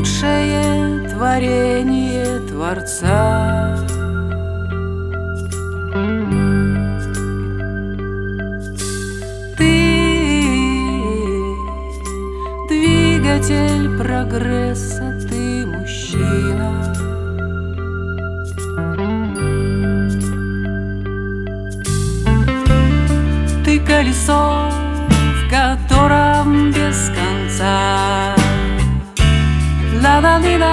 лучшее творение Творца. Ты двигатель прогресса, ты мужчина.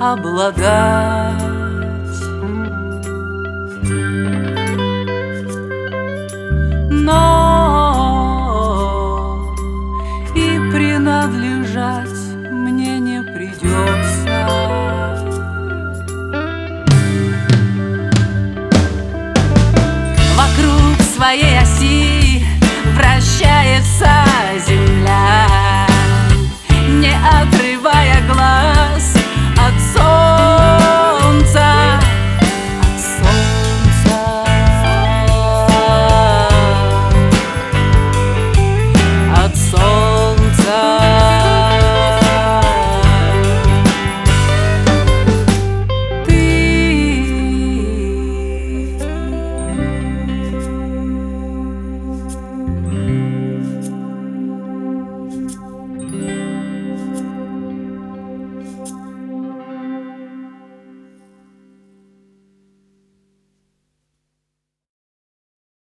облагать. Но и принадлежать мне не придется. Вокруг своей оси вращается